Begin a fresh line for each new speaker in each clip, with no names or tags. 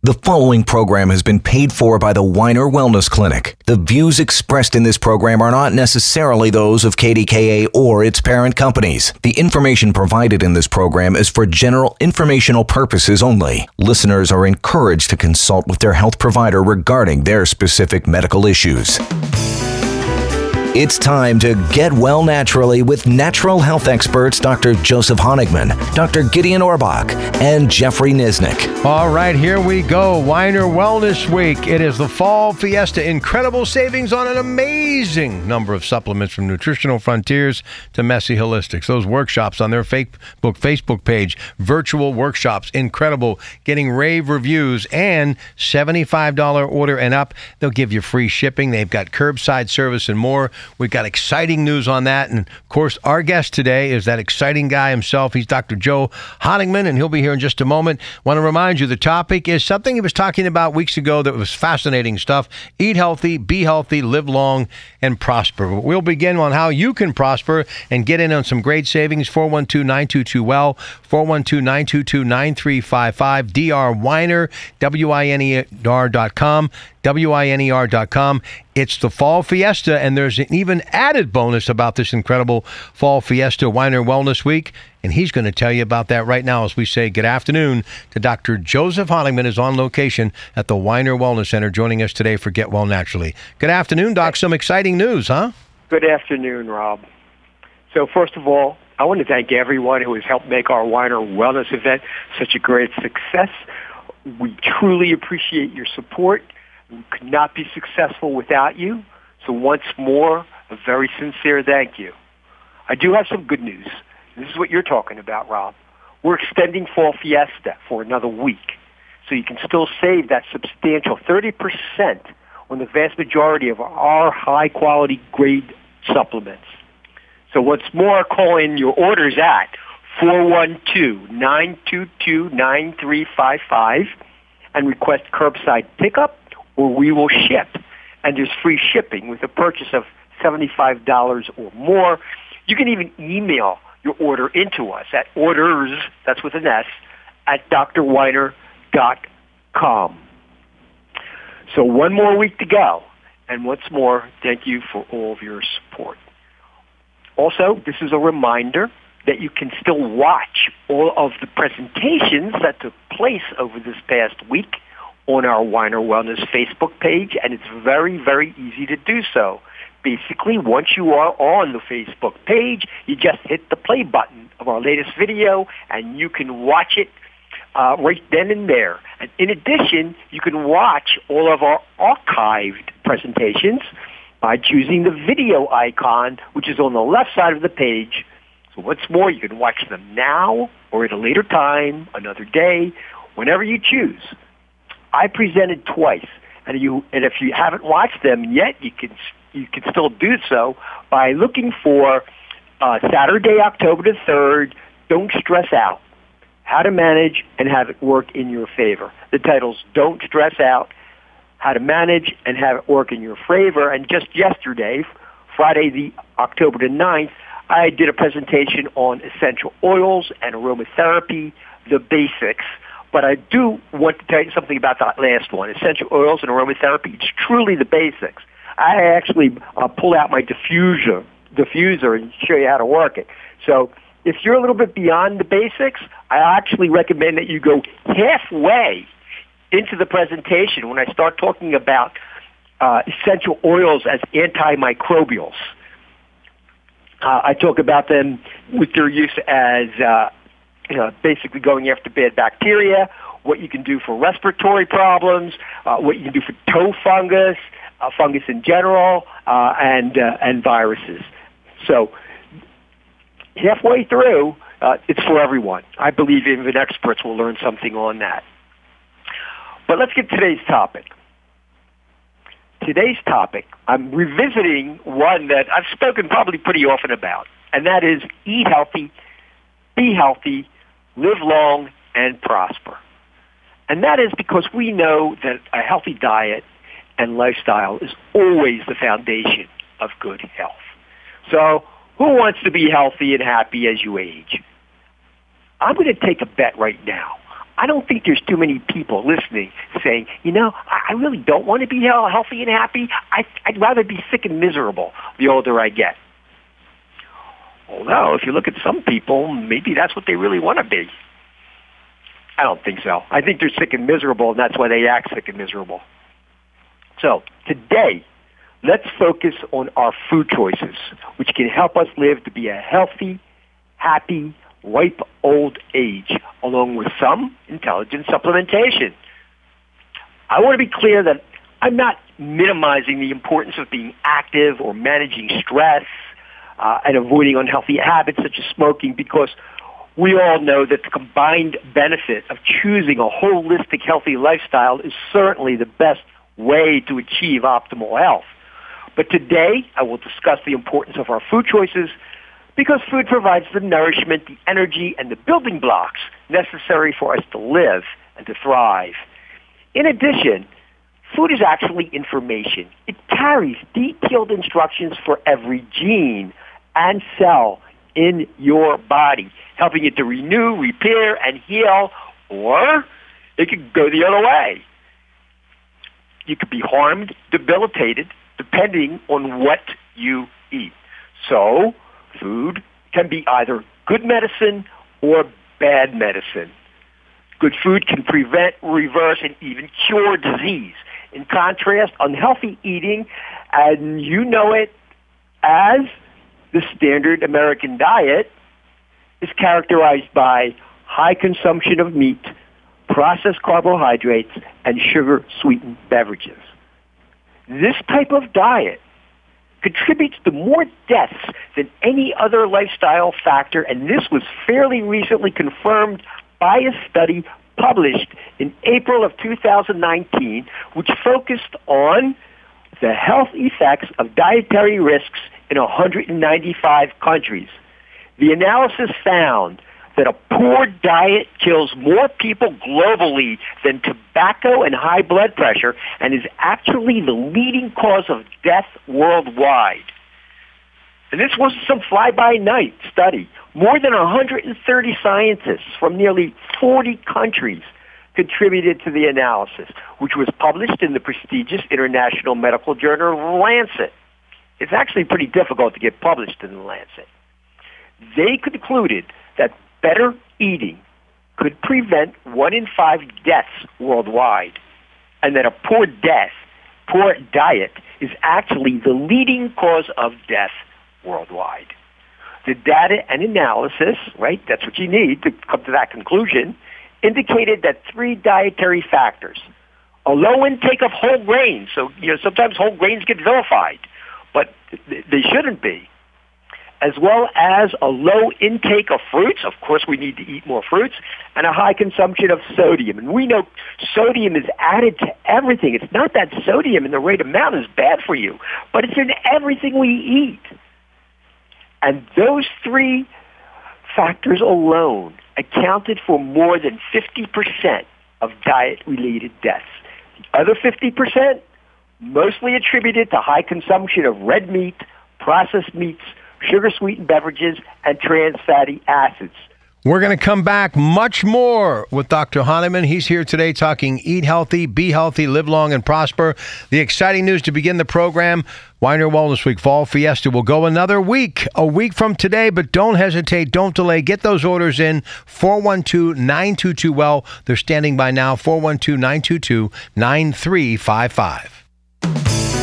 The following program has been paid for by the Winer Wellness Clinic. The views expressed in this program are not necessarily those of KDKA or its parent companies. The information provided in this program is for general informational purposes only. Listeners are encouraged to consult with their health provider regarding their specific medical issues. It's time to get well naturally with natural health experts Dr. Joseph Honigman, Dr. Gideon Orbach, and Jeffrey Nisnik.
All right, here we go. Winer Wellness Week. It is the Fall Fiesta. Incredible savings on an amazing number of supplements from Nutritional Frontiers to Messy Holistics. Those workshops on their Facebook Facebook page, virtual workshops, incredible. Getting rave reviews and $75 order and up. They'll give you free shipping. They've got curbside service and more. We've got exciting news on that. And of course, our guest today is that exciting guy himself. He's Dr. Joe Honigman, and he'll be here in just a moment. Want to remind you the topic is something he was talking about weeks ago that was fascinating stuff. Eat healthy, be healthy, live long, and prosper. We'll begin on how you can prosper and get in on some great savings. 412 922 Well, 412 922 9355, Dr. Winer, W I N E R.com. W-I-N-E-R.com. It's the Fall Fiesta, and there's an even added bonus about this incredible Fall Fiesta Winer Wellness Week. And he's going to tell you about that right now as we say good afternoon to Dr. Joseph Honigman is on location at the Winer Wellness Center joining us today for Get Well Naturally. Good afternoon, Doc. Some exciting news, huh?
Good afternoon, Rob. So first of all, I want to thank everyone who has helped make our Winer Wellness event such a great success. We truly appreciate your support. We could not be successful without you. So once more, a very sincere thank you. I do have some good news. This is what you're talking about, Rob. We're extending Fall Fiesta for another week. So you can still save that substantial 30% on the vast majority of our high quality grade supplements. So once more, call in your orders at 412-922-9355 and request curbside pickup or we will ship. And there's free shipping with a purchase of $75 or more. You can even email your order into us at orders, that's with an S, at drwiner.com. So one more week to go. And once more, thank you for all of your support. Also, this is a reminder that you can still watch all of the presentations that took place over this past week on our Winer Wellness Facebook page, and it's very, very easy to do so. Basically, once you are on the Facebook page, you just hit the play button of our latest video, and you can watch it uh, right then and there. And in addition, you can watch all of our archived presentations by choosing the video icon, which is on the left side of the page. So what's more, you can watch them now or at a later time, another day, whenever you choose. I presented twice, and you and if you haven't watched them yet, you can you can still do so by looking for uh, Saturday, October the third. Don't stress out. how to manage and have it work in your favor. The title's Don't Stress Out, how to manage and have it work in your favor. And just yesterday, Friday the October the 9th, I did a presentation on essential oils and aromatherapy, the basics. But I do want to tell you something about that last one, essential oils and aromatherapy. It's truly the basics. I actually uh, pulled out my diffuser, diffuser and show you how to work it. So if you're a little bit beyond the basics, I actually recommend that you go halfway into the presentation when I start talking about uh, essential oils as antimicrobials. Uh, I talk about them with their use as uh, you know, basically going after bad bacteria, what you can do for respiratory problems, uh, what you can do for toe fungus, uh, fungus in general, uh, and uh, and viruses. So halfway through, uh, it's for everyone. I believe even experts will learn something on that. But let's get to today's topic. Today's topic, I'm revisiting one that I've spoken probably pretty often about, and that is eat healthy, be healthy, live long, and prosper. And that is because we know that a healthy diet and lifestyle is always the foundation of good health. So who wants to be healthy and happy as you age? I'm going to take a bet right now. I don't think there's too many people listening saying, you know, I really don't want to be healthy and happy. I'd rather be sick and miserable the older I get. Although, if you look at some people, maybe that's what they really want to be. I don't think so. I think they're sick and miserable, and that's why they act sick and miserable. So today, let's focus on our food choices, which can help us live to be a healthy, happy, ripe old age, along with some intelligent supplementation. I want to be clear that I'm not minimizing the importance of being active or managing stress uh, and avoiding unhealthy habits such as smoking because we all know that the combined benefit of choosing a holistic healthy lifestyle is certainly the best way to achieve optimal health. But today I will discuss the importance of our food choices because food provides the nourishment, the energy, and the building blocks necessary for us to live and to thrive. In addition, food is actually information. It carries detailed instructions for every gene and cell in your body, helping it to renew, repair, and heal, or it could go the other way. You could be harmed, debilitated, depending on what you eat. So, food can be either good medicine or bad medicine. Good food can prevent, reverse, and even cure disease. In contrast, unhealthy eating, and you know it as the standard American diet, is characterized by high consumption of meat, processed carbohydrates, and sugar-sweetened beverages. This type of diet contributes to more deaths than any other lifestyle factor, and this was fairly recently confirmed by a study published in April of 2019, which focused on the health effects of dietary risks in 195 countries. The analysis found that a poor diet kills more people globally than tobacco and high blood pressure and is actually the leading cause of death worldwide. And this wasn't some fly-by-night study. More than 130 scientists from nearly 40 countries contributed to the analysis, which was published in the prestigious international medical journal Lancet. It's actually pretty difficult to get published in the Lancet. They concluded that better eating could prevent one in five deaths worldwide, and that a poor death, poor diet, is actually the leading cause of death worldwide. The data and analysis, right, that's what you need to come to that conclusion, indicated that three dietary factors, a low intake of whole grains, so you know sometimes whole grains get vilified, but they shouldn't be, as well as a low intake of fruits. Of course, we need to eat more fruits, and a high consumption of sodium. And we know sodium is added to everything. It's not that sodium in the right amount is bad for you, but it's in everything we eat. And those three factors alone accounted for more than 50% of diet-related deaths. The other 50%, mostly attributed to high consumption of red meat, processed meats, sugar-sweetened beverages, and trans fatty acids.
We're going to come back much more with Dr. Honigman. He's here today talking eat healthy, be healthy, live long, and prosper. The exciting news to begin the program Winer Wellness Week Fall Fiesta will go another week, a week from today, but don't hesitate, don't delay. Get those orders in 412 922 Well. They're standing by now 412 922 9355.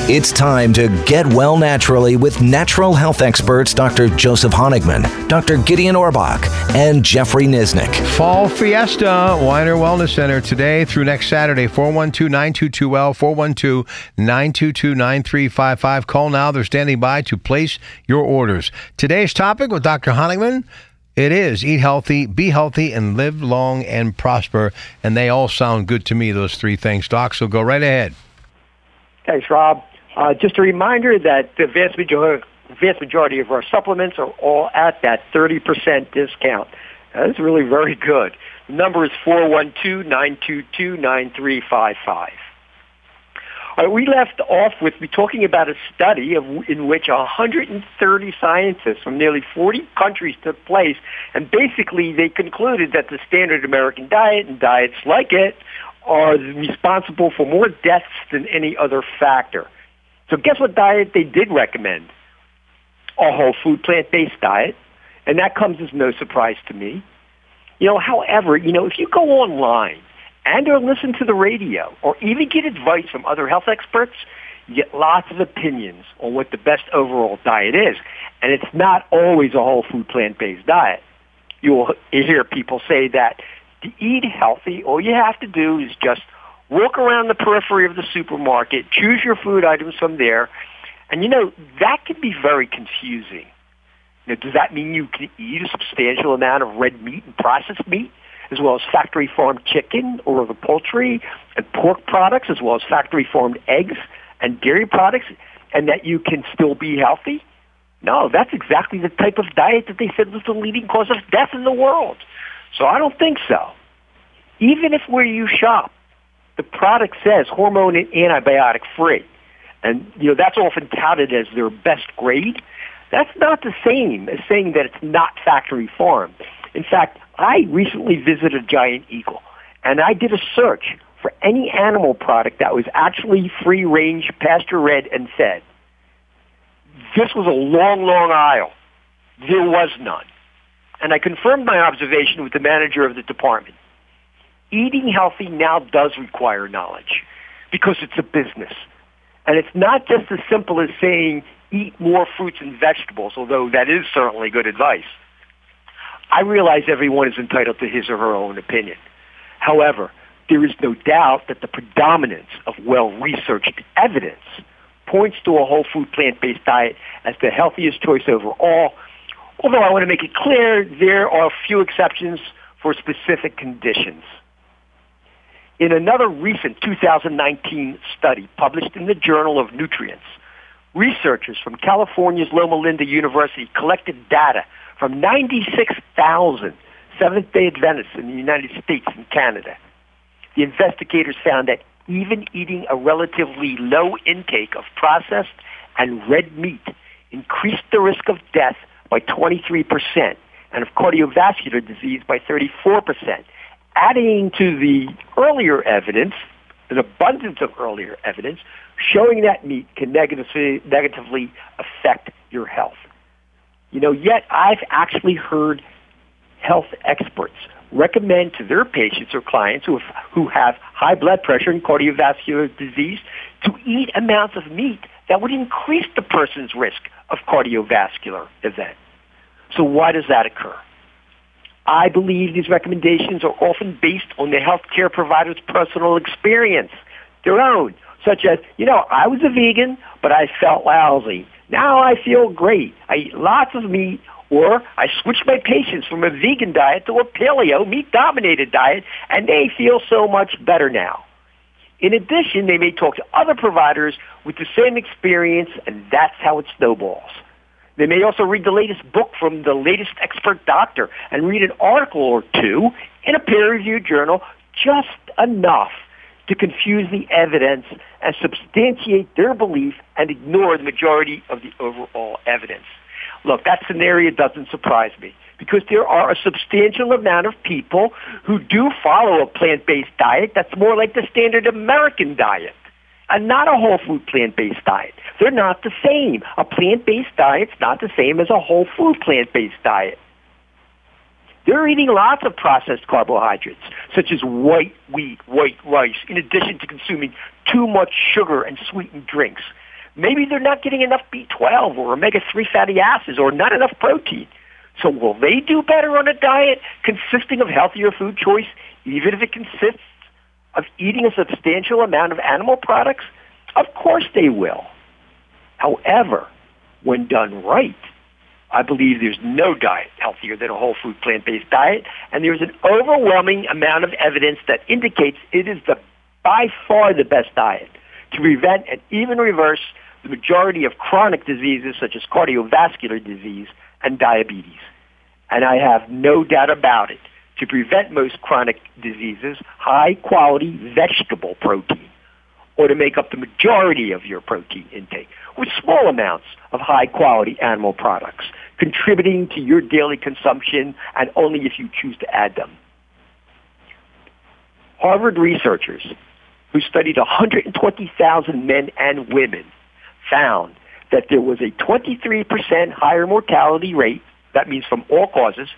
It's time to get well naturally with natural health experts Dr. Joseph Honigman, Dr. Gideon Orbach, and Jeffrey Nisnik.
Fall Fiesta, Winer Wellness Center today through next Saturday, 412-922-WELL, 412-922-9355. Call now. They're standing by to place your orders. Today's topic with Dr. Honigman, it is eat healthy, be healthy, and live long and prosper. And they all sound good to me, those three things, Doc. So go right ahead.
Thanks, Rob. Uh, just a reminder that the vast majority, vast majority of our supplements are all at that 30% discount. That's really very good. The number is 412-922-9355. All right, we left off with talking about a study of, in which 130 scientists from nearly 40 countries took place, and basically they concluded that the standard American diet and diets like it are responsible for more deaths than any other factor. So guess what diet they did recommend? A whole food plant-based diet. And that comes as no surprise to me. You know, however, you know, if you go online and or listen to the radio or even get advice from other health experts, you get lots of opinions on what the best overall diet is. And it's not always a whole food plant-based diet. You'll hear people say that to eat healthy, all you have to do is just walk around the periphery of the supermarket, choose your food items from there, and you know, that can be very confusing. Now, does that mean you can eat a substantial amount of red meat and processed meat, as well as factory farmed chicken or the poultry and pork products, as well as factory farmed eggs and dairy products, and that you can still be healthy? No, that's exactly the type of diet that they said was the leading cause of death in the world. So I don't think so. Even if where you shop the product says hormone and antibiotic free. And, you know, that's often touted as their best grade. That's not the same as saying that it's not factory farmed. In fact, I recently visited Giant Eagle, and I did a search for any animal product that was actually free range, pasture red, and fed. This was a long, long aisle. There was none. And I confirmed my observation with the manager of the department eating healthy now does require knowledge because it's a business. And it's not just as simple as saying eat more fruits and vegetables, although that is certainly good advice. I realize everyone is entitled to his or her own opinion. However, there is no doubt that the predominance of well-researched evidence points to a whole food plant-based diet as the healthiest choice overall, although I want to make it clear there are a few exceptions for specific conditions. In another recent 2019 study published in the Journal of Nutrients, researchers from California's Loma Linda University collected data from 96,000 Seventh-day Adventists in the United States and Canada. The investigators found that even eating a relatively low intake of processed and red meat increased the risk of death by 23% and of cardiovascular disease by 34% adding to the earlier evidence, an abundance of earlier evidence, showing that meat can negatively, negatively affect your health. You know, yet I've actually heard health experts recommend to their patients or clients who have, who have high blood pressure and cardiovascular disease to eat amounts of meat that would increase the person's risk of cardiovascular event. So why does that occur? I believe these recommendations are often based on the healthcare provider's personal experience, their own, such as, you know, I was a vegan, but I felt lousy. Now I feel great. I eat lots of meat, or I switched my patients from a vegan diet to a paleo, meat-dominated diet, and they feel so much better now. In addition, they may talk to other providers with the same experience, and that's how it snowballs. They may also read the latest book from the latest expert doctor and read an article or two in a peer-reviewed journal just enough to confuse the evidence and substantiate their belief and ignore the majority of the overall evidence. Look, that scenario doesn't surprise me because there are a substantial amount of people who do follow a plant-based diet that's more like the standard American diet and not a whole food plant-based diet. They're not the same. A plant-based diet's not the same as a whole food plant-based diet. They're eating lots of processed carbohydrates, such as white wheat, white rice, in addition to consuming too much sugar and sweetened drinks. Maybe they're not getting enough B12 or omega-3 fatty acids or not enough protein. So will they do better on a diet consisting of healthier food choice, even if it consists of eating a substantial amount of animal products? Of course they will. However, when done right, I believe there's no diet healthier than a whole food plant-based diet, and there's an overwhelming amount of evidence that indicates it is the by far the best diet to prevent and even reverse the majority of chronic diseases such as cardiovascular disease and diabetes. And I have no doubt about it. To prevent most chronic diseases, high quality vegetable protein, or to make up the majority of your protein intake, with small amounts of high quality animal products, contributing to your daily consumption and only if you choose to add them. Harvard researchers who studied 120,000 men and women found that there was a 23% higher mortality rate, that means from all causes,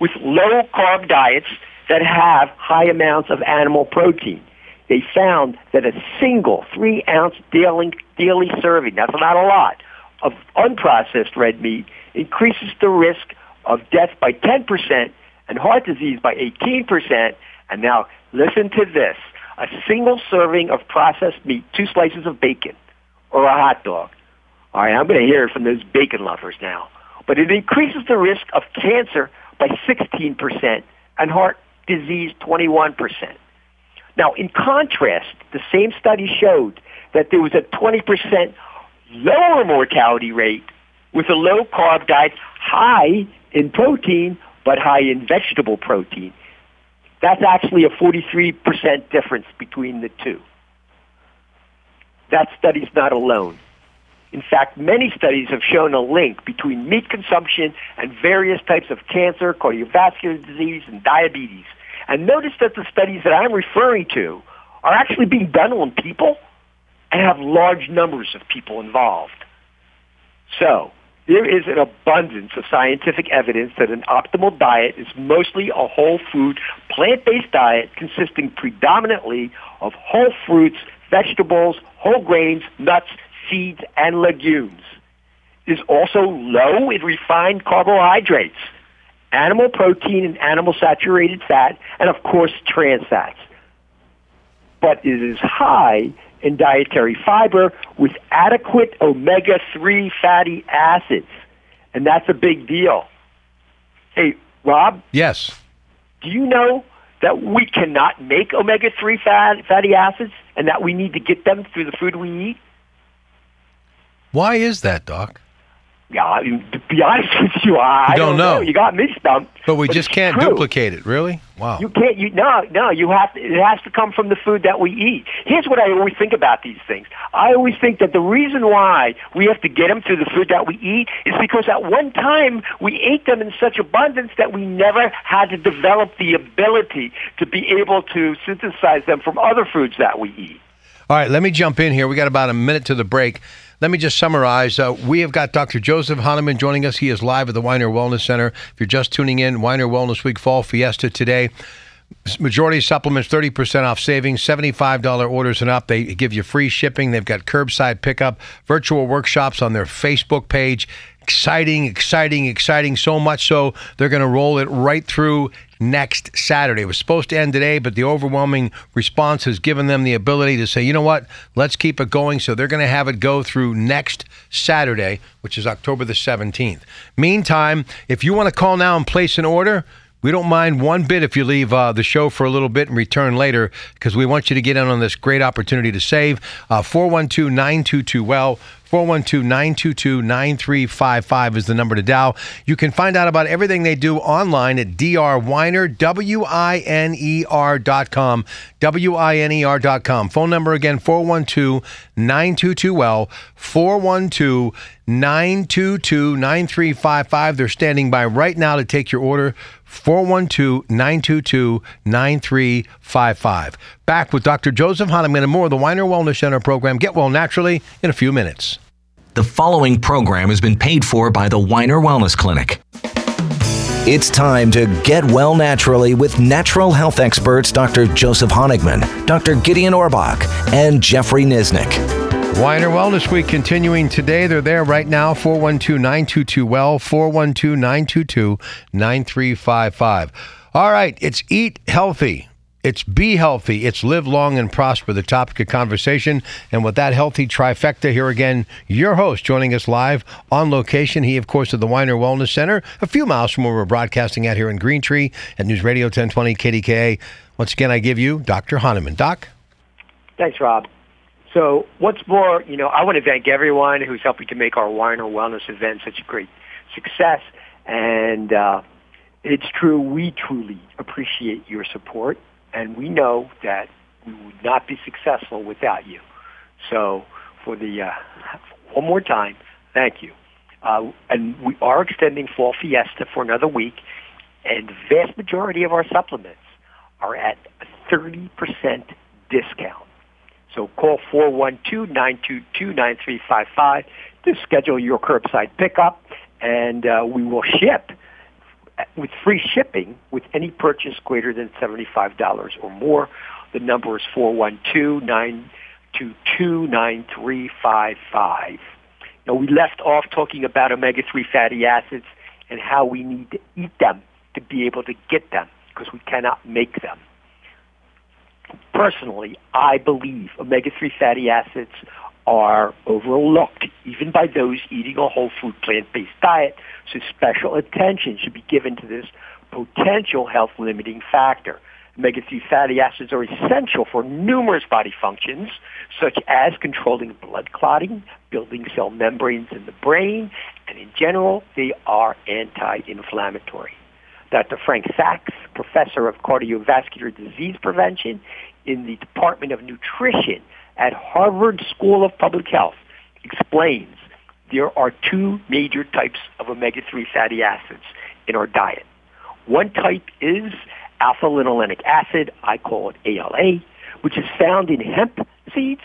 with low carb diets that have high amounts of animal protein. They found that a single three ounce daily, daily serving, that's not a lot, of unprocessed red meat increases the risk of death by 10% and heart disease by 18%. And now listen to this. A single serving of processed meat, two slices of bacon, or a hot dog. All right, I'm going to hear it from those bacon lovers now. But it increases the risk of cancer by 16% and heart disease 21%. Now, in contrast, the same study showed that there was a 20% lower mortality rate with a low carb diet, high in protein, but high in vegetable protein. That's actually a 43% difference between the two. That study's not alone. In fact, many studies have shown a link between meat consumption and various types of cancer, cardiovascular disease, and diabetes. And notice that the studies that I'm referring to are actually being done on people and have large numbers of people involved. So, there is an abundance of scientific evidence that an optimal diet is mostly a whole food, plant-based diet consisting predominantly of whole fruits, vegetables, whole grains, nuts, seeds, and legumes. It is also low in refined carbohydrates, animal protein and animal saturated fat, and of course trans fats. But it is high in dietary fiber with adequate omega-3 fatty acids. And that's a big deal. Hey, Rob?
Yes.
Do you know that we cannot make omega-3 fat, fatty acids and that we need to get them through the food we eat?
Why is that, Doc?
Yeah, I mean, to be honest with you, I
You don't
don't
know.
You got me stumped.
But we just can't
true.
duplicate it, really? Wow.
You can't. You no, no. You have to. It has to come from the food that we eat. Here's what I always think about these things. I always think that the reason why we have to get them through the food that we eat is because at one time we ate them in such abundance that we never had to develop the ability to be able to synthesize them from other foods that we eat.
All right, let me jump in here. We got about a minute to the break. Let me just summarize. Uh, we have got Dr. Joseph Honigman joining us. He is live at the Winer Wellness Center. If you're just tuning in, Winer Wellness Week Fall Fiesta today. Majority supplements 30% off savings, $75 orders and up. They give you free shipping. They've got curbside pickup, virtual workshops on their Facebook page. Exciting, exciting, exciting. So much so they're going to roll it right through next Saturday. It was supposed to end today, but the overwhelming response has given them the ability to say, you know what, let's keep it going. So they're going to have it go through next Saturday, which is October the 17th. Meantime, if you want to call now and place an order, we don't mind one bit if you leave uh, the show for a little bit and return later because we want you to get in on this great opportunity to save. Uh, 412 922 Well, 412-922-9355 is the number to dial. You can find out about everything they do online at drwiner, W-I-N-E-R dot com, W-I-N-E-R dot com. Phone number again, 412-922-WELL, 412-922-9355. They're standing by right now to take your order. 412-922-9355. Back with Dr. Joseph Honigman and more of the Winer Wellness Center program. Get well naturally in a few minutes.
The following program has been paid for by the Winer Wellness Clinic. It's time to get well naturally with natural health experts Dr. Joseph Honigman, Dr. Gideon Orbach, and Jeffrey Nisnik.
Winer Wellness Week continuing today. They're there right now, 412-922-WELL, 412-922-9355. All right, it's eat healthy. It's be healthy. It's live long and prosper, the topic of conversation. And with that healthy trifecta, here again, your host joining us live on location. He, of course, at the Winer Wellness Center, a few miles from where we're broadcasting at here in Green Tree at News Radio 1020 KDKA. Once again, I give you Dr. Honigman. Doc?
Thanks, Rob. So what's more, you know, I want to thank everyone who's helping to make our Winer Wellness event such a great success. And uh, it's true, we truly appreciate your support and we know that we would not be successful without you. So for the uh, one more time, thank you. Uh, and we are extending Fall Fiesta for another week, and the vast majority of our supplements are at a 30% discount. So call 412-922-9355 to schedule your curbside pickup, and uh, we will ship with free shipping with any purchase greater than $75 or more. The number is 412-922-9355. Now, we left off talking about omega-3 fatty acids and how we need to eat them to be able to get them because we cannot make them. Personally, I believe omega-3 fatty acids are overlooked, even by those eating a whole food plant-based diet. So special attention should be given to this potential health limiting factor. Omega-3 fatty acids are essential for numerous body functions, such as controlling blood clotting, building cell membranes in the brain, and in general, they are anti-inflammatory. Dr. Frank Sacks, professor of cardiovascular disease prevention in the Department of Nutrition at Harvard School of Public Health explains there are two major types of omega-3 fatty acids in our diet. One type is alpha-linolenic acid, I call it ALA, which is found in hemp seeds,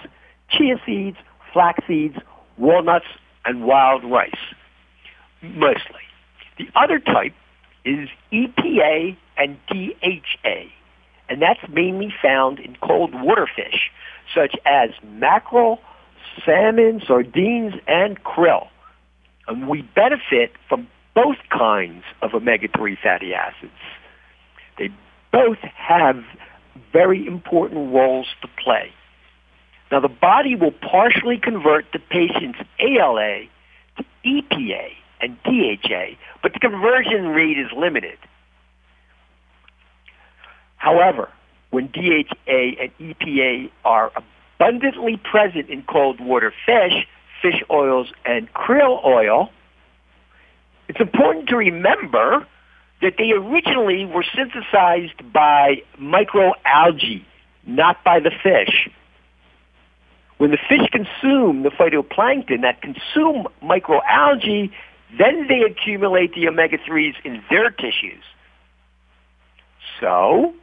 chia seeds, flax seeds, walnuts, and wild rice, mostly. The other type is EPA and DHA, and that's mainly found in cold water fish, such as mackerel, salmon, sardines, and krill. And we benefit from both kinds of omega-3 fatty acids. They both have very important roles to play. Now, the body will partially convert the patient's ALA to EPA and DHA, but the conversion rate is limited. However, when DHA and EPA are abundantly present in cold water fish, fish oils, and krill oil, it's important to remember that they originally were synthesized by microalgae, not by the fish. When the fish consume the phytoplankton that consume microalgae, then they accumulate the omega-3s in their tissues. So,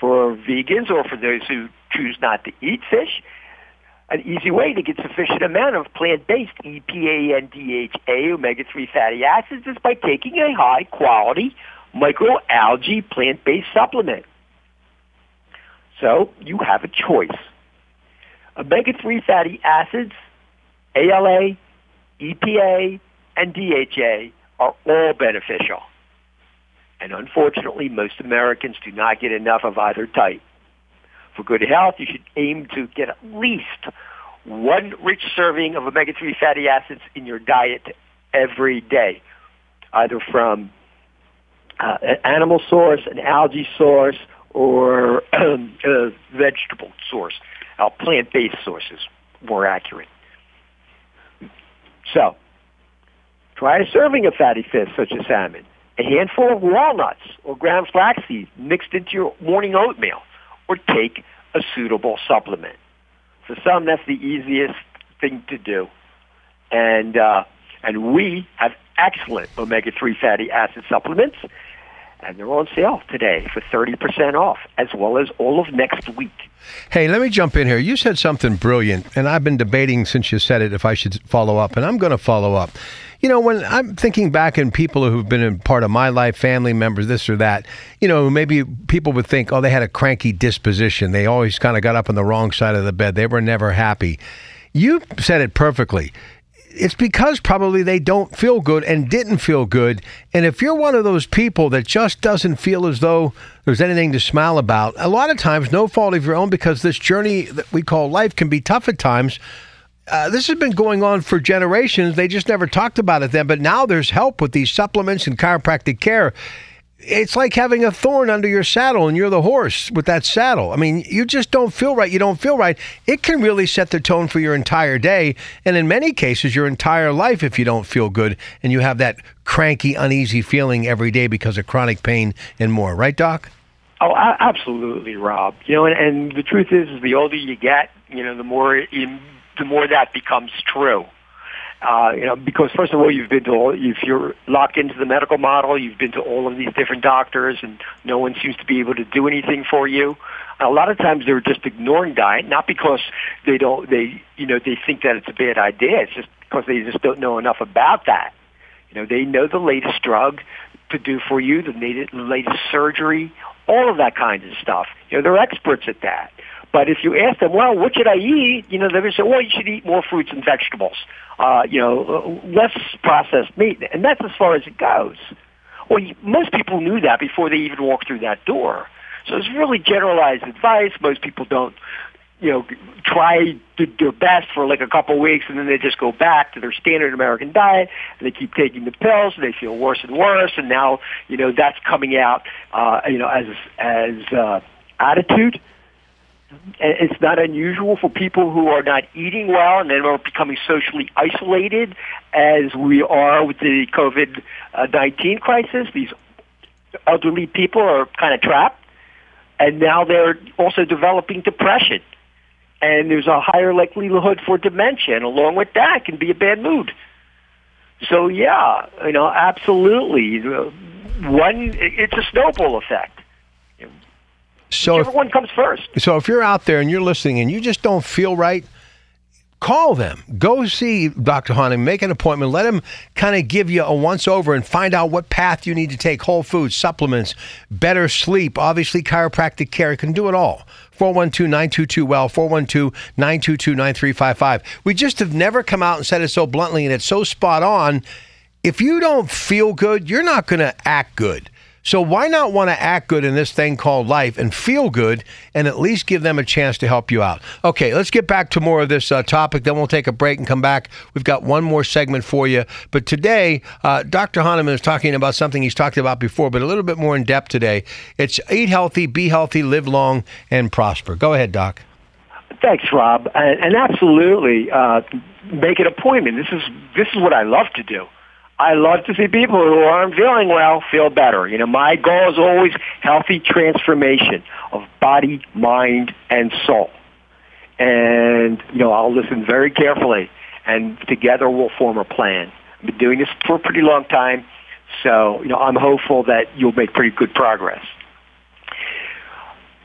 for vegans or for those who choose not to eat fish, an easy way to get sufficient amount of plant-based EPA and DHA omega-3 fatty acids is by taking a high-quality microalgae plant-based supplement. So you have a choice. Omega-3 fatty acids, ALA, EPA, and DHA are all beneficial. And unfortunately, most Americans do not get enough of either type. For good health, you should aim to get at least one rich serving of omega-3 fatty acids in your diet every day, either from uh, an animal source, an algae source, or a vegetable source. Uh, plant-based sources, more accurate. So, try a serving of fatty fish such as salmon, a handful of walnuts or ground flaxseed mixed into your morning oatmeal, or take a suitable supplement. For some, that's the easiest thing to do. And, uh, and we have excellent omega-3 fatty acid supplements and they're on sale today for 30% off, as well as all of next week.
Hey, let me jump in here. You said something brilliant, and I've been debating since you said it if I should follow up, and I'm going to follow up. You know, when I'm thinking back in people who've been in part of my life, family members, this or that, you know, maybe people would think, oh, they had a cranky disposition. They always kind of got up on the wrong side of the bed. They were never happy. You said it perfectly it's because probably they don't feel good and didn't feel good. And if you're one of those people that just doesn't feel as though there's anything to smile about, a lot of times, no fault of your own, because this journey that we call life can be tough at times. Uh, this has been going on for generations. They just never talked about it then. But now there's help with these supplements and chiropractic care it's like having a thorn under your saddle and you're the horse with that saddle. I mean, you just don't feel right. You don't feel right. It can really set the tone for your entire day. And in many cases, your entire life if you don't feel good and you have that cranky, uneasy feeling every day because of chronic pain and more. Right, Doc?
Oh, absolutely, Rob. You know, and, and the truth is, is the older you get, you know, the more the more that becomes true. Uh, you know, because first of all, you've been to all, if you're locked into the medical model, you've been to all of these different doctors, and no one seems to be able to do anything for you. A lot of times they're just ignoring diet, not because they don't, they, you know, they think that it's a bad idea. It's just because they just don't know enough about that. You know, they know the latest drug to do for you, the latest surgery, all of that kind of stuff. You know, they're experts at that. But if you ask them, well, what should I eat? You know, they're going to say, well, you should eat more fruits and vegetables. Uh, you know, less processed meat, and that's as far as it goes. Well, most people knew that before they even walked through that door. So it's really generalized advice. Most people don't, you know, try to their best for like a couple of weeks, and then they just go back to their standard American diet, and they keep taking the pills, and they feel worse and worse, and now, you know, that's coming out, uh, you know, as as uh, attitude it's not unusual for people who are not eating well and then are becoming socially isolated as we are with the COVID-19 crisis. These elderly people are kind of trapped and now they're also developing depression. And there's a higher likelihood for dementia, and along with that can be a bad mood. So yeah, you know, absolutely. One, it's a snowball effect. So if, one comes first.
So if you're out there and you're listening and you just don't feel right, call them. Go see Dr. Honigman, make an appointment. Let him kind of give you a once over and find out what path you need to take whole foods, supplements, better sleep, obviously chiropractic care. Can do it all. 412-922-WELL, 412-922-9355. We just have never come out and said it so bluntly and it's so spot on. If you don't feel good, you're not going to act good. So why not want to act good in this thing called life and feel good and at least give them a chance to help you out? Okay, let's get back to more of this uh, topic. Then we'll take a break and come back. We've got one more segment for you. But today, uh, Dr. Honigman is talking about something he's talked about before, but a little bit more in depth today. It's eat healthy, be healthy, live long, and prosper. Go ahead, Doc.
Thanks, Rob. And, absolutely, uh, make an appointment. This is this is what I love to do. I love to see people who aren't feeling well feel better. You know, my goal is always healthy transformation of body, mind, and soul. And, you know, I'll listen very carefully, and together we'll form a plan. I've been doing this for a pretty long time, so, you know, I'm hopeful that you'll make pretty good progress.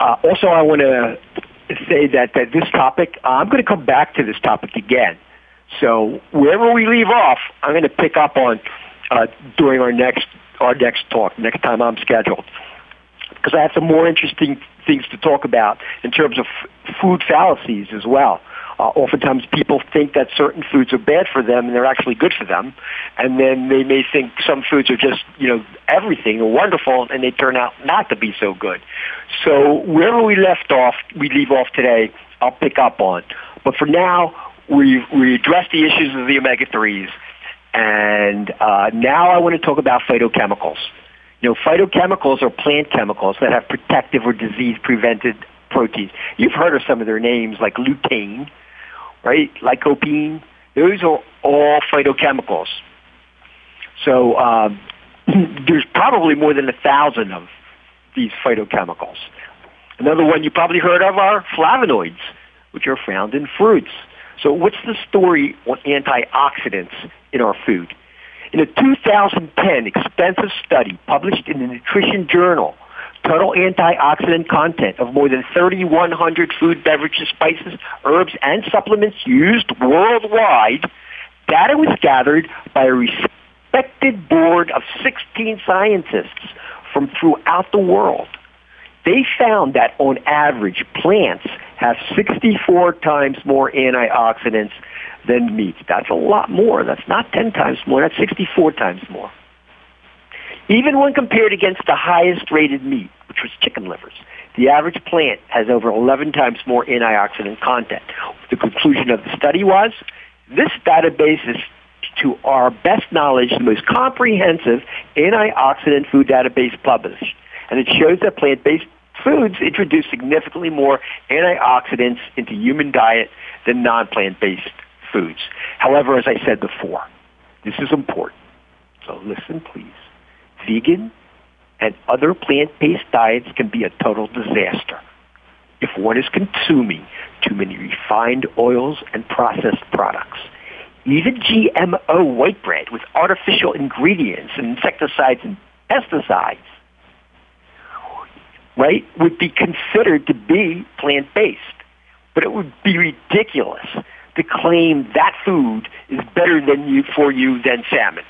Uh, also, I want to say that, that this topic, I'm going to come back to this topic again so wherever we leave off, I'm going to pick up on uh, during our next our next talk, next time I'm scheduled, because I have some more interesting things to talk about in terms of f- food fallacies as well. Uh, oftentimes people think that certain foods are bad for them and they're actually good for them. And then they may think some foods are just, you know, everything are wonderful and they turn out not to be so good. So wherever we left off, we leave off today, I'll pick up on. But for now, we we addressed the issues of the omega threes, and uh, now I want to talk about phytochemicals. You know, phytochemicals are plant chemicals that have protective or disease-prevented proteins. You've heard of some of their names, like lutein, right? Lycopene, Those are all phytochemicals. So um, there's probably more than a thousand of these phytochemicals. Another one you probably heard of are flavonoids, which are found in fruits. So what's the story on antioxidants in our food? In a 2010 expensive study published in the Nutrition Journal, total antioxidant content of more than 3,100 food, beverages, spices, herbs, and supplements used worldwide, data was gathered by a respected board of 16 scientists from throughout the world. They found that on average, plants have 64 times more antioxidants than meat. That's a lot more. That's not 10 times more. That's 64 times more. Even when compared against the highest rated meat, which was chicken livers, the average plant has over 11 times more antioxidant content. The conclusion of the study was this database is, to our best knowledge, the most comprehensive antioxidant food database published. And it shows that plant-based foods introduce significantly more antioxidants into human diet than non-plant-based foods. However, as I said before, this is important. So listen, please. Vegan and other plant-based diets can be a total disaster if one is consuming too many refined oils and processed products. Even GMO white bread with artificial ingredients and insecticides and pesticides, right, would be considered to be plant-based. But it would be ridiculous to claim that food is better than you for you than salmon.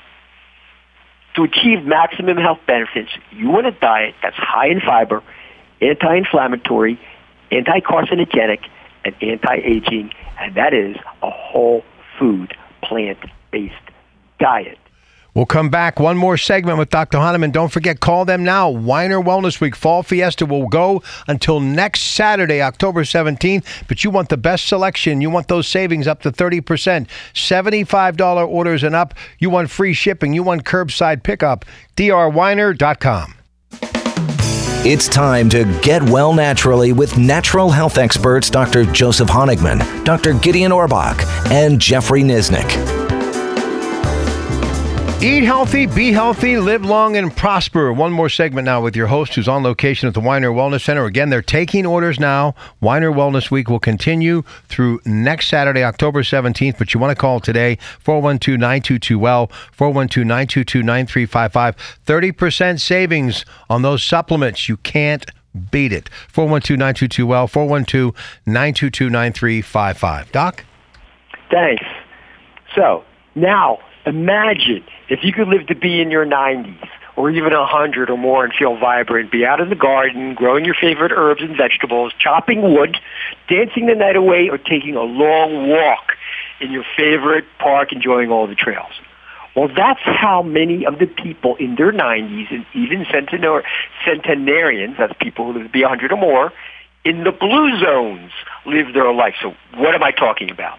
To achieve maximum health benefits, you want a diet that's high in fiber, anti-inflammatory, anti-carcinogenic, and anti-aging, and that is a whole food, plant-based diet.
We'll come back. One more segment with Dr. Honigman. Don't forget, call them now. Winer Wellness Week Fall Fiesta will go until next Saturday, October 17th. But you want the best selection. You want those savings up to 30%. $75 orders and up. You want free shipping. You want curbside pickup. drwiner.com.
It's time to get well naturally with natural health experts Dr. Joseph Honigman, Dr. Gideon Orbach, and Jeffrey Nisnik.
Eat healthy, be healthy, live long, and prosper. One more segment now with your host who's on location at the Winer Wellness Center. Again, they're taking orders now. Winer Wellness Week will continue through next Saturday, October 17th, but you want to call today, 412 922 Well, 412 922 9355. 30% savings on those supplements. You can't beat it. 412 922 Well, 412 922 9355. Doc?
Thanks. So, now, imagine if you could live to be in your 90s or even 100 or more and feel vibrant, be out in the garden, growing your favorite herbs and vegetables, chopping wood, dancing the night away, or taking a long walk in your favorite park, enjoying all the trails. Well, that's how many of the people in their 90s and even centenar- centenarians, that's people who live to be 100 or more, in the blue zones live their life. So what am I talking about?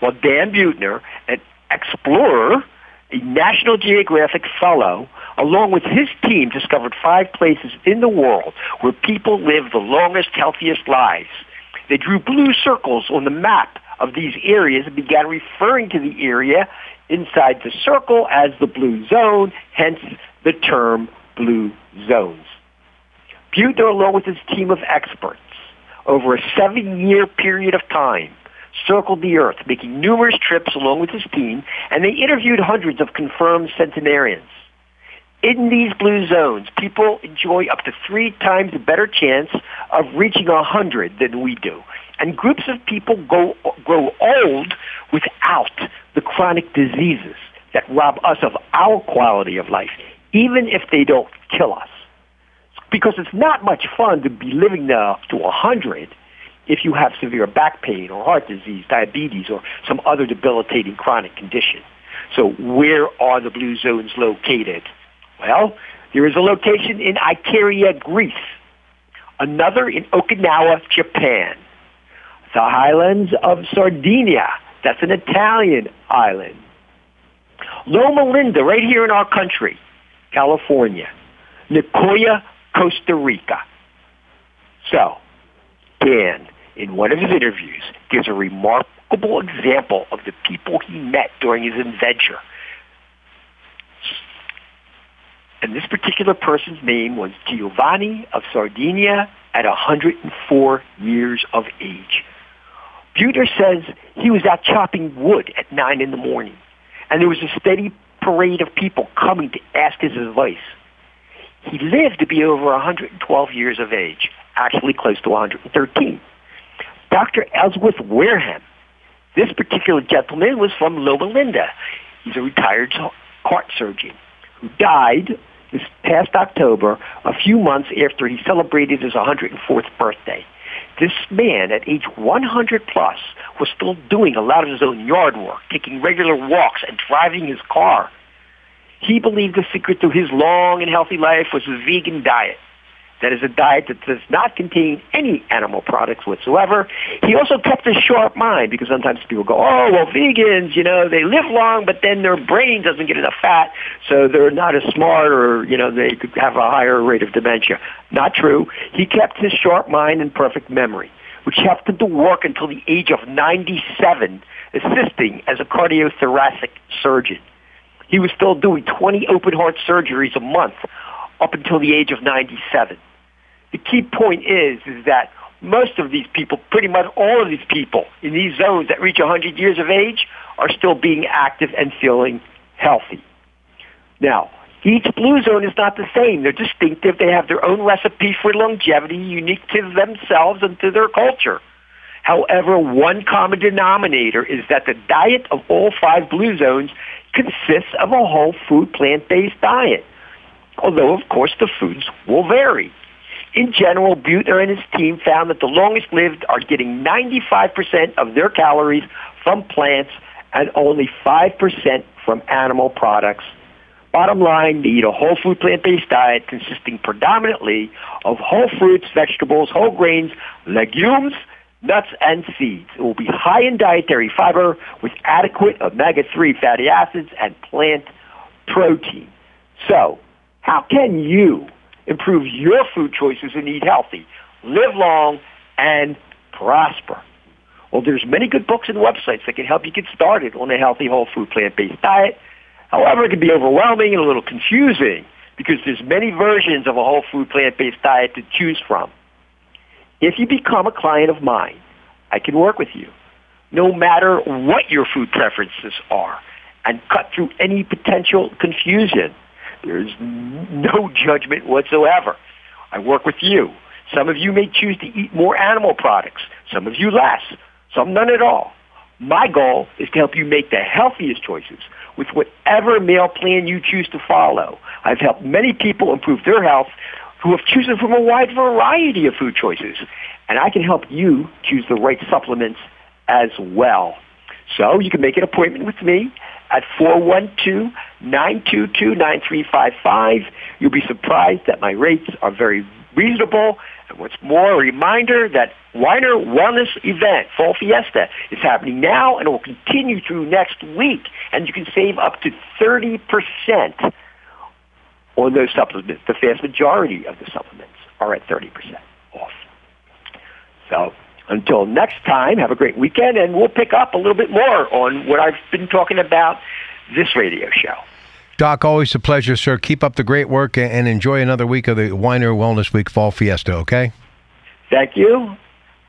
Well, Dan Buettner, an explorer National Geographic fellow, along with his team, discovered five places in the world where people live the longest, healthiest lives. They drew blue circles on the map of these areas and began referring to the area inside the circle as the blue zone, hence the term blue zones. Buettner, along with his team of experts, over a seven-year period of time, circled the Earth, making numerous trips along with his team, and they interviewed hundreds of confirmed centenarians. In these blue zones, people enjoy up to three times a better chance of reaching a hundred than we do. And groups of people go, grow old without the chronic diseases that rob us of our quality of life, even if they don't kill us. Because it's not much fun to be living now to a hundred if you have severe back pain or heart disease, diabetes, or some other debilitating chronic condition. So where are the blue zones located? Well, there is a location in Icaria, Greece, another in Okinawa, Japan, the highlands of Sardinia, that's an Italian island, Loma Linda, right here in our country, California, Nicoya, Costa Rica. So, Dan, in one of his interviews, gives a remarkable example of the people he met during his adventure. And this particular person's name was Giovanni of Sardinia at 104 years of age. Buettner says he was out chopping wood at 9 in the morning, and there was a steady parade of people coming to ask his advice. He lived to be over 112 years of age, actually close to 113. Dr. Ellsworth Wareham, this particular gentleman was from Loma Linda. He's a retired heart surgeon who died this past October, a few months after he celebrated his 104th birthday. This man, at age 100 plus, was still doing a lot of his own yard work, taking regular walks and driving his car. He believed the secret to his long and healthy life was a vegan diet. That is a diet that does not contain any animal products whatsoever. He also kept a sharp mind because sometimes people go, oh, well, vegans, you know, they live long, but then their brain doesn't get enough fat, so they're not as smart or, you know, they could have a higher rate of dementia. Not true. He kept his sharp mind and perfect memory, which helped him to work until the age of 97, assisting as a cardiothoracic surgeon. He was still doing 20 open heart surgeries a month up until the age of 97 the key point is is that most of these people, pretty much all of these people in these zones that reach 100 years of age are still being active and feeling healthy. Now, each blue zone is not the same. They're distinctive. They have their own recipe for longevity, unique to themselves and to their culture. However, one common denominator is that the diet of all five blue zones consists of a whole food plant-based diet. Although, of course, the foods will vary. In general, Buettner and his team found that the longest lived are getting 95% of their calories from plants and only 5% from animal products. Bottom line, they eat a whole food plant-based diet consisting predominantly of whole fruits, vegetables, whole grains, legumes, nuts, and seeds. It will be high in dietary fiber with adequate omega-3 fatty acids and plant protein. So, how can you improve your food choices and eat healthy, live long, and prosper. Well, there's many good books and websites that can help you get started on a healthy whole food plant-based diet. However, it can be overwhelming and a little confusing because there's many versions of a whole food plant-based diet to choose from. If you become a client of mine, I can work with you no matter what your food preferences are and cut through any potential confusion there's no judgment whatsoever. I work with you. Some of you may choose to eat more animal products. Some of you less. Some none at all. My goal is to help you make the healthiest choices with whatever meal plan you choose to follow. I've helped many people improve their health who have chosen from a wide variety of food choices. And I can help you choose the right supplements as well. So you can make an appointment with me at 412-922-9355. You'll be surprised that my rates are very reasonable. And what's more, a reminder that Winer Wellness Event, Fall Fiesta, is happening now and will continue through next week. And you can save up to 30% on those supplements. The vast majority of the supplements are at 30% off. So until next time, have a great weekend, and we'll pick up a little bit more on what I've been talking about this radio show.
Doc, always a pleasure, sir. Keep up the great work and enjoy another week of the Winer Wellness Week Fall Fiesta, okay?
Thank you.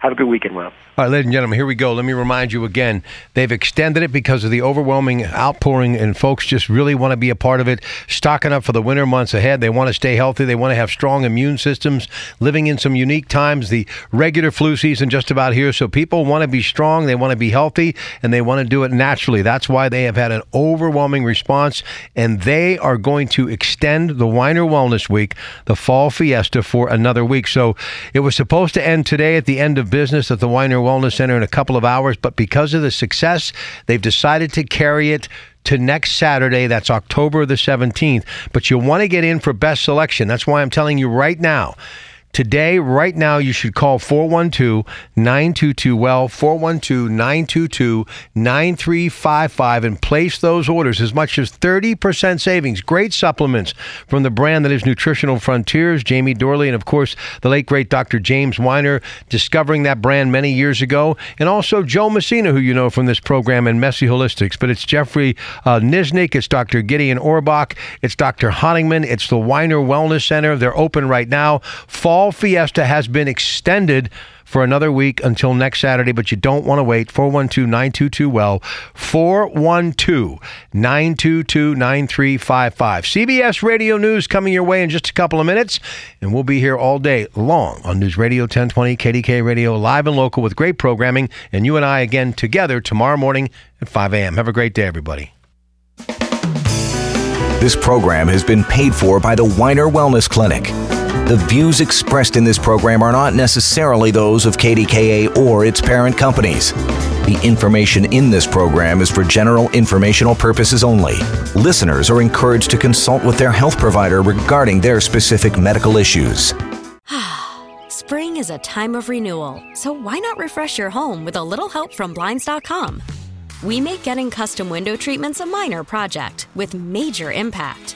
Have a good weekend, Rob.
All right, ladies and gentlemen, here we go. Let me remind you again. They've extended it because of the overwhelming outpouring, and folks just really want to be a part of it. Stocking up for the winter months ahead. They want to stay healthy. They want to have strong immune systems. Living in some unique times. The regular flu season just about here. So people want to be strong. They want to be healthy, and they want to do it naturally. That's why they have had an overwhelming response, and they are going to extend the Winer Wellness Week, the Fall Fiesta, for another week. So it was supposed to end today at the end of business at the Winer Wellness Center in a couple of hours, but because of the success, they've decided to carry it to next Saturday. That's October the 17th. But you'll want to get in for best selection. That's why I'm telling you right now Today, right now, you should call 412 922 Well, 412 922 9355 and place those orders as much as 30% savings. Great supplements from the brand that is Nutritional Frontiers, Jamie Dorley, and of course, the late great Dr. James Winer discovering that brand many years ago, and also Joe Messina, who you know from this program, and Messy Holistics. But it's Jeffrey uh, Nisnik, it's Dr. Gideon Orbach, it's Dr. Honigman, it's the Winer Wellness Center. They're open right now. Fall Fiesta has been extended for another week until next Saturday, but you don't want to wait. 412 922 Well, 412 922 9355. CBS Radio News coming your way in just a couple of minutes, and we'll be here all day long on News Radio 1020, KDKA Radio, live and local with great programming, and you and I again together tomorrow morning at 5 a.m. Have a great day, everybody.
This program has been paid for by the Winer Wellness Clinic. The views expressed in this program are not necessarily those of KDKA or its parent companies. The information in this program is for general informational purposes only. Listeners are encouraged to consult with their health provider regarding their specific medical issues.
Spring is a time of renewal, so why not refresh your home with a little help from Blinds.com? We make getting custom window treatments a minor project with major impact.